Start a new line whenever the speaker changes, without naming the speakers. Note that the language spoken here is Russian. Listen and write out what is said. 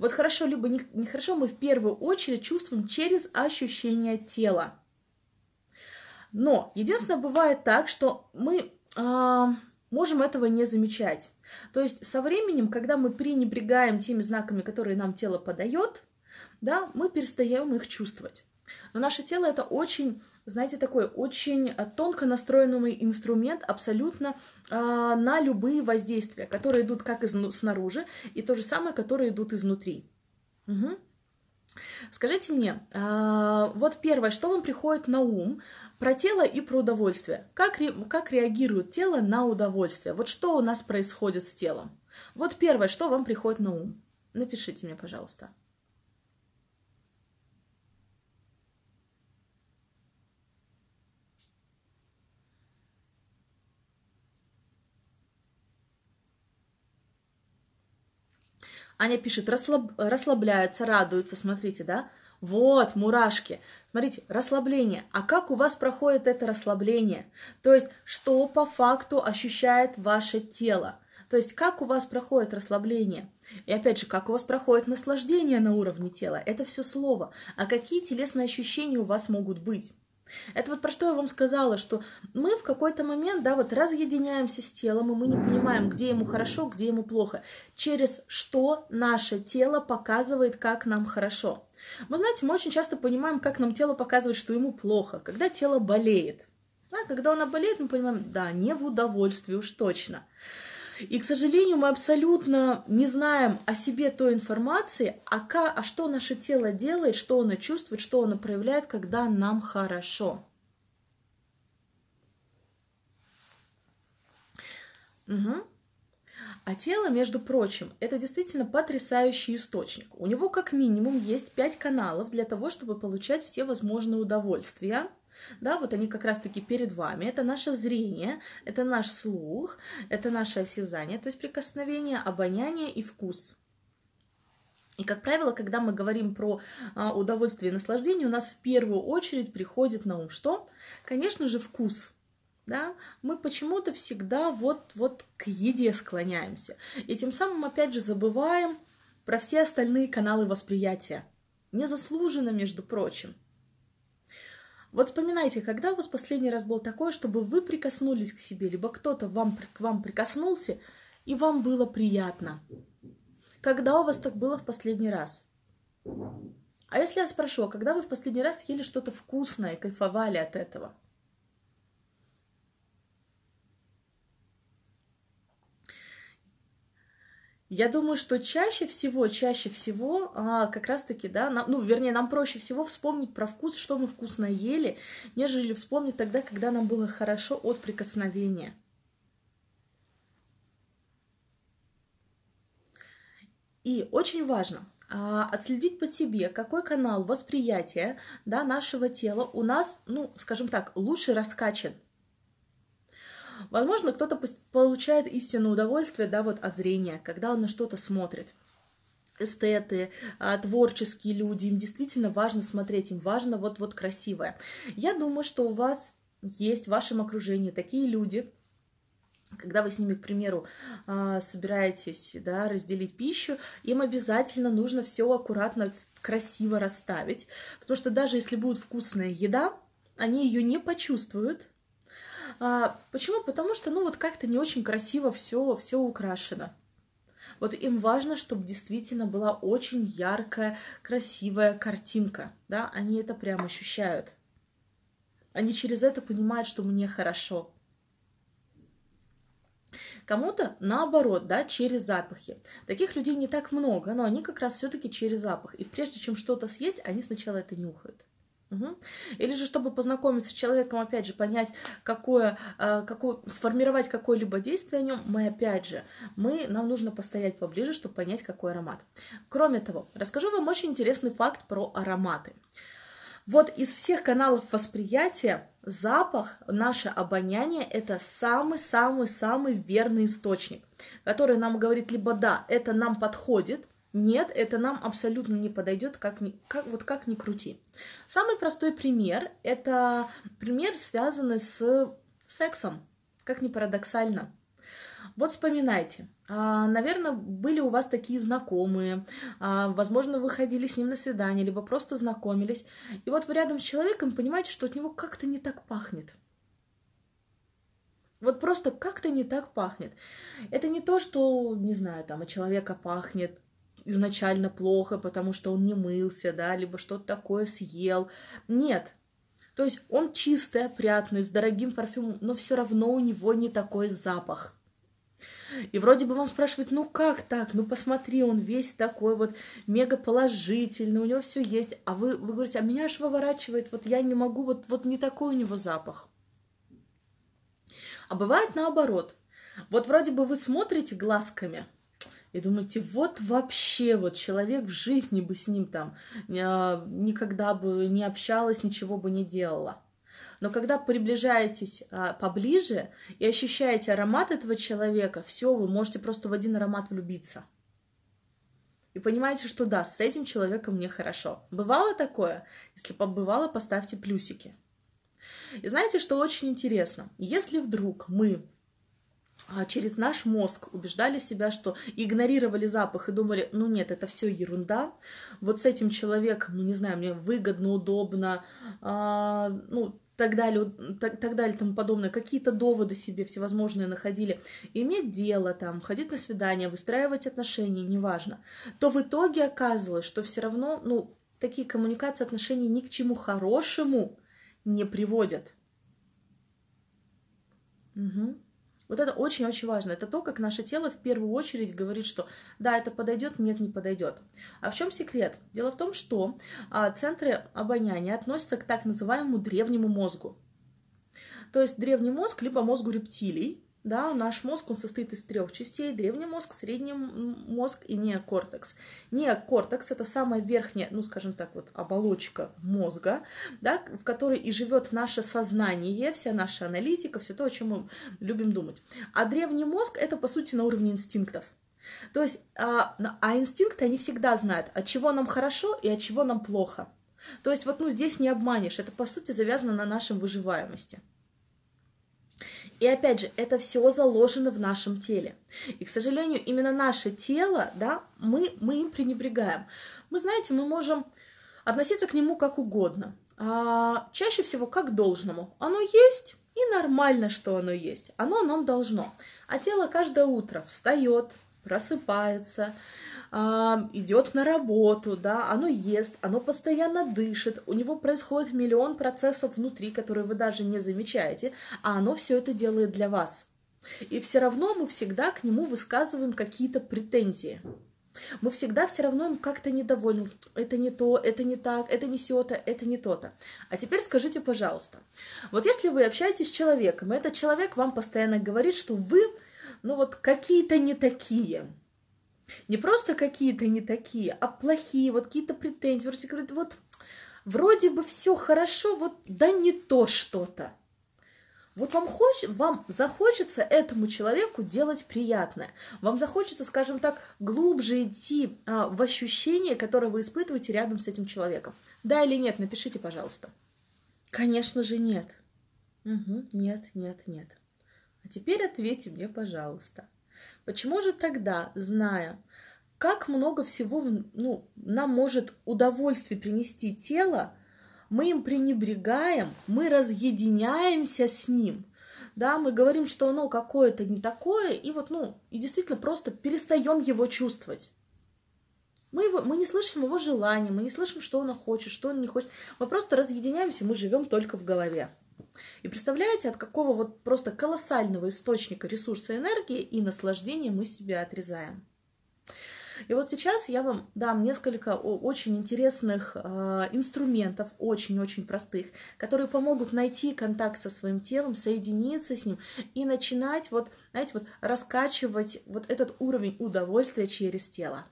Вот хорошо, либо нехорошо, не мы в первую очередь чувствуем через ощущение тела. Но единственное, бывает так, что мы э, можем этого не замечать. То есть со временем, когда мы пренебрегаем теми знаками, которые нам тело подает, да, мы перестаем их чувствовать. Но наше тело это очень, знаете, такой очень тонко настроенный инструмент абсолютно э, на любые воздействия, которые идут как из, снаружи, и то же самое, которые идут изнутри. Угу. Скажите мне, э, вот первое, что вам приходит на ум про тело и про удовольствие. Как, ре, как реагирует тело на удовольствие? Вот что у нас происходит с телом? Вот первое, что вам приходит на ум? Напишите мне, пожалуйста. Аня пишет, расслаб... расслабляется, радуется, смотрите, да? Вот, мурашки. Смотрите, расслабление. А как у вас проходит это расслабление? То есть, что по факту ощущает ваше тело? То есть, как у вас проходит расслабление? И опять же, как у вас проходит наслаждение на уровне тела? Это все слово. А какие телесные ощущения у вас могут быть? Это вот про что я вам сказала, что мы в какой-то момент, да, вот разъединяемся с телом, и мы не понимаем, где ему хорошо, где ему плохо, через что наше тело показывает, как нам хорошо. Мы, знаете, мы очень часто понимаем, как нам тело показывает, что ему плохо, когда тело болеет. Да, когда оно болеет, мы понимаем, да, не в удовольствии уж точно. И, к сожалению, мы абсолютно не знаем о себе той информации, а, ка, а что наше тело делает, что оно чувствует, что оно проявляет, когда нам хорошо. Угу. А тело, между прочим, это действительно потрясающий источник. У него как минимум есть пять каналов для того, чтобы получать все возможные удовольствия. Да, вот они как раз-таки перед вами. Это наше зрение, это наш слух, это наше осязание, то есть прикосновение, обоняние и вкус. И, как правило, когда мы говорим про а, удовольствие и наслаждение, у нас в первую очередь приходит на ум что? Конечно же, вкус да, мы почему-то всегда вот, вот к еде склоняемся. И тем самым, опять же, забываем про все остальные каналы восприятия. Незаслуженно, между прочим. Вот вспоминайте, когда у вас последний раз было такое, чтобы вы прикоснулись к себе, либо кто-то вам, к вам прикоснулся, и вам было приятно. Когда у вас так было в последний раз? А если я спрошу, а когда вы в последний раз ели что-то вкусное и кайфовали от этого? Я думаю, что чаще всего, чаще всего, а, как раз-таки, да, нам, ну, вернее, нам проще всего вспомнить про вкус, что мы вкусно ели, нежели вспомнить тогда, когда нам было хорошо от прикосновения. И очень важно а, отследить по себе, какой канал восприятия да, нашего тела у нас, ну, скажем так, лучше раскачан. Возможно, кто-то получает истинное удовольствие, да, вот от зрения, когда он на что-то смотрит эстеты, а, творческие люди, им действительно важно смотреть, им важно вот-вот красивое. Я думаю, что у вас есть в вашем окружении такие люди, когда вы с ними, к примеру, а, собираетесь да, разделить пищу, им обязательно нужно все аккуратно, красиво расставить, потому что даже если будет вкусная еда, они ее не почувствуют, почему? Потому что, ну, вот как-то не очень красиво все, все украшено. Вот им важно, чтобы действительно была очень яркая, красивая картинка, да, они это прям ощущают. Они через это понимают, что мне хорошо. Кому-то наоборот, да, через запахи. Таких людей не так много, но они как раз все-таки через запах. И прежде чем что-то съесть, они сначала это нюхают. Угу. Или же, чтобы познакомиться с человеком, опять же, понять, какое, а, какое, сформировать какое-либо действие о нем, мы, опять же, мы, нам нужно постоять поближе, чтобы понять, какой аромат. Кроме того, расскажу вам очень интересный факт про ароматы. Вот из всех каналов восприятия запах, наше обоняние – это самый-самый-самый верный источник, который нам говорит либо да, это нам подходит, нет, это нам абсолютно не подойдет, как как, вот как ни крути. Самый простой пример – это пример, связанный с сексом, как ни парадоксально. Вот вспоминайте, а, наверное, были у вас такие знакомые, а, возможно, вы ходили с ним на свидание, либо просто знакомились, и вот вы рядом с человеком понимаете, что от него как-то не так пахнет. Вот просто как-то не так пахнет. Это не то, что, не знаю, там, у человека пахнет изначально плохо, потому что он не мылся, да, либо что-то такое съел. Нет, то есть он чистый, опрятный, с дорогим парфюмом, но все равно у него не такой запах. И вроде бы вам спрашивают, ну как так? Ну посмотри, он весь такой вот мега положительный, у него все есть. А вы, вы говорите, а меня аж выворачивает, вот я не могу, вот, вот не такой у него запах. А бывает наоборот. Вот вроде бы вы смотрите глазками, и думаете, вот вообще вот человек в жизни бы с ним там э, никогда бы не общалась, ничего бы не делала. Но когда приближаетесь а, поближе и ощущаете аромат этого человека, все, вы можете просто в один аромат влюбиться. И понимаете, что да, с этим человеком мне хорошо. Бывало такое? Если побывало, поставьте плюсики. И знаете, что очень интересно? Если вдруг мы а, через наш мозг убеждали себя, что игнорировали запах и думали, ну нет, это все ерунда, вот с этим человеком, ну не знаю, мне выгодно, удобно, а, ну так далее, так, так далее, тому подобное, какие-то доводы себе всевозможные находили, иметь дело там, ходить на свидание, выстраивать отношения, неважно, то в итоге оказывалось, что все равно, ну, такие коммуникации, отношения ни к чему хорошему не приводят. Угу. Вот это очень-очень важно. Это то, как наше тело в первую очередь говорит, что да, это подойдет, нет, не подойдет. А в чем секрет? Дело в том, что а, центры обоняния относятся к так называемому древнему мозгу. То есть древний мозг либо мозгу рептилий, да, наш мозг, он состоит из трех частей. Древний мозг, средний мозг и неокортекс. Неокортекс – это самая верхняя, ну, скажем так, вот оболочка мозга, да, в которой и живет наше сознание, вся наша аналитика, все то, о чем мы любим думать. А древний мозг – это, по сути, на уровне инстинктов. То есть, а, а инстинкты, они всегда знают, от чего нам хорошо и от чего нам плохо. То есть, вот, ну, здесь не обманешь, это, по сути, завязано на нашем выживаемости. И опять же, это все заложено в нашем теле. И, к сожалению, именно наше тело, да, мы, мы им пренебрегаем. Мы, знаете, мы можем относиться к нему как угодно. А чаще всего как должному. Оно есть, и нормально, что оно есть. Оно нам должно. А тело каждое утро встает, просыпается, идет на работу, да, оно ест, оно постоянно дышит, у него происходит миллион процессов внутри, которые вы даже не замечаете, а оно все это делает для вас. И все равно мы всегда к нему высказываем какие-то претензии. Мы всегда все равно им как-то недовольны. Это не то, это не так, это не сё-то, это не то-то. А теперь скажите, пожалуйста, вот если вы общаетесь с человеком, и этот человек вам постоянно говорит, что вы, ну вот какие-то не такие, не просто какие-то не такие, а плохие, вот какие-то претензии. Вроде говорит, вот вроде бы все хорошо, вот да не то что-то. Вот вам, хоч, вам захочется этому человеку делать приятное. Вам захочется, скажем так, глубже идти а, в ощущение, которое вы испытываете рядом с этим человеком. Да или нет? Напишите, пожалуйста. Конечно же нет. Угу, нет, нет, нет. А теперь ответьте мне, пожалуйста. Почему же тогда, зная, как много всего ну, нам может удовольствие принести тело, мы им пренебрегаем, мы разъединяемся с ним, да, мы говорим, что оно какое-то не такое, и вот, ну, и действительно просто перестаем его чувствовать. Мы, его, мы не слышим его желания, мы не слышим, что он хочет, что он не хочет. Мы просто разъединяемся, мы живем только в голове. И представляете, от какого вот просто колоссального источника ресурса энергии и наслаждения мы себя отрезаем. И вот сейчас я вам дам несколько очень интересных э, инструментов, очень-очень простых, которые помогут найти контакт со своим телом, соединиться с ним и начинать вот, знаете, вот раскачивать вот этот уровень удовольствия через тело.